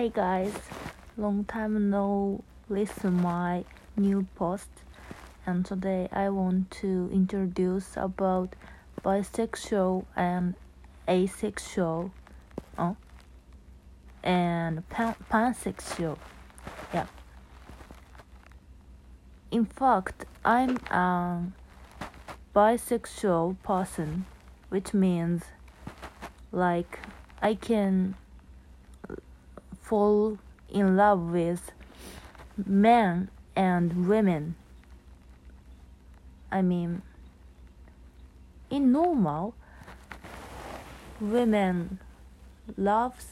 Hey guys, long time no listen my new post and today I want to introduce about bisexual and asexual uh, and pan- pansexual. Yeah. In fact, I'm a bisexual person, which means like I can fall in love with men and women. I mean, in normal, women loves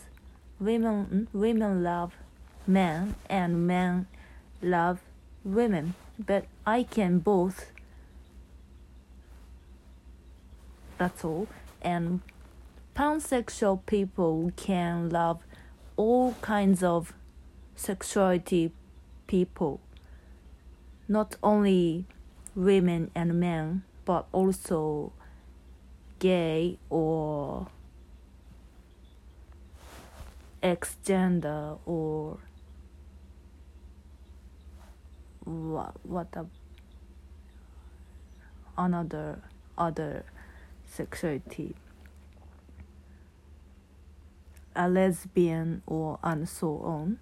women women love men and men love women. But i can both. That's all. And pansexual people can love all kinds of sexuality people, not only women and men, but also gay or X-gender or what what a, another other sexuality a lesbian or and so on.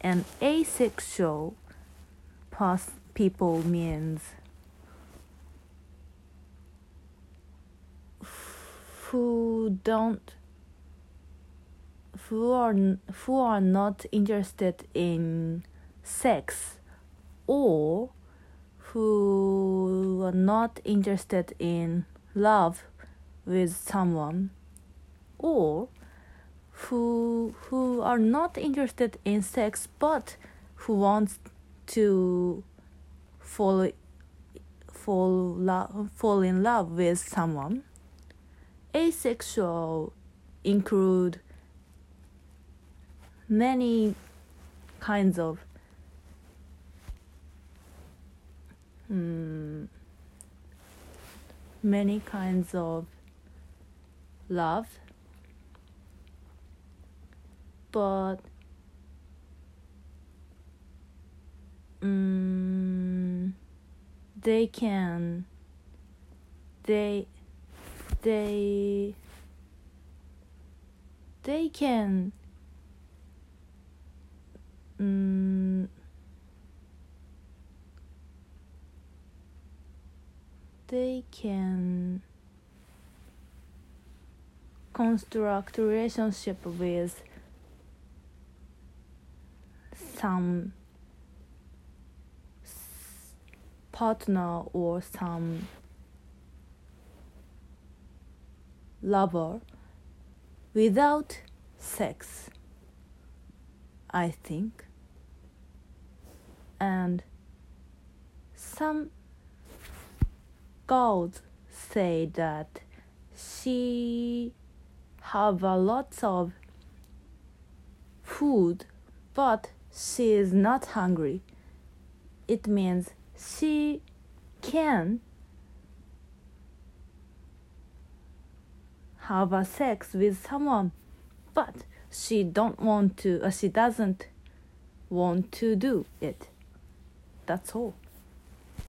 And asexual past people means who don't who are who are not interested in sex or who are not interested in love with someone or who who are not interested in sex but who wants to fall fall lo- fall in love with someone. Asexual include many kinds of hmm, many kinds of love but um, they can they they they can um, they can construct relationship with some partner or some lover without sex, I think. And some girls say that she have a lot of food but she is not hungry. It means she can have a sex with someone, but she don't want to. Uh, she doesn't want to do it. That's all.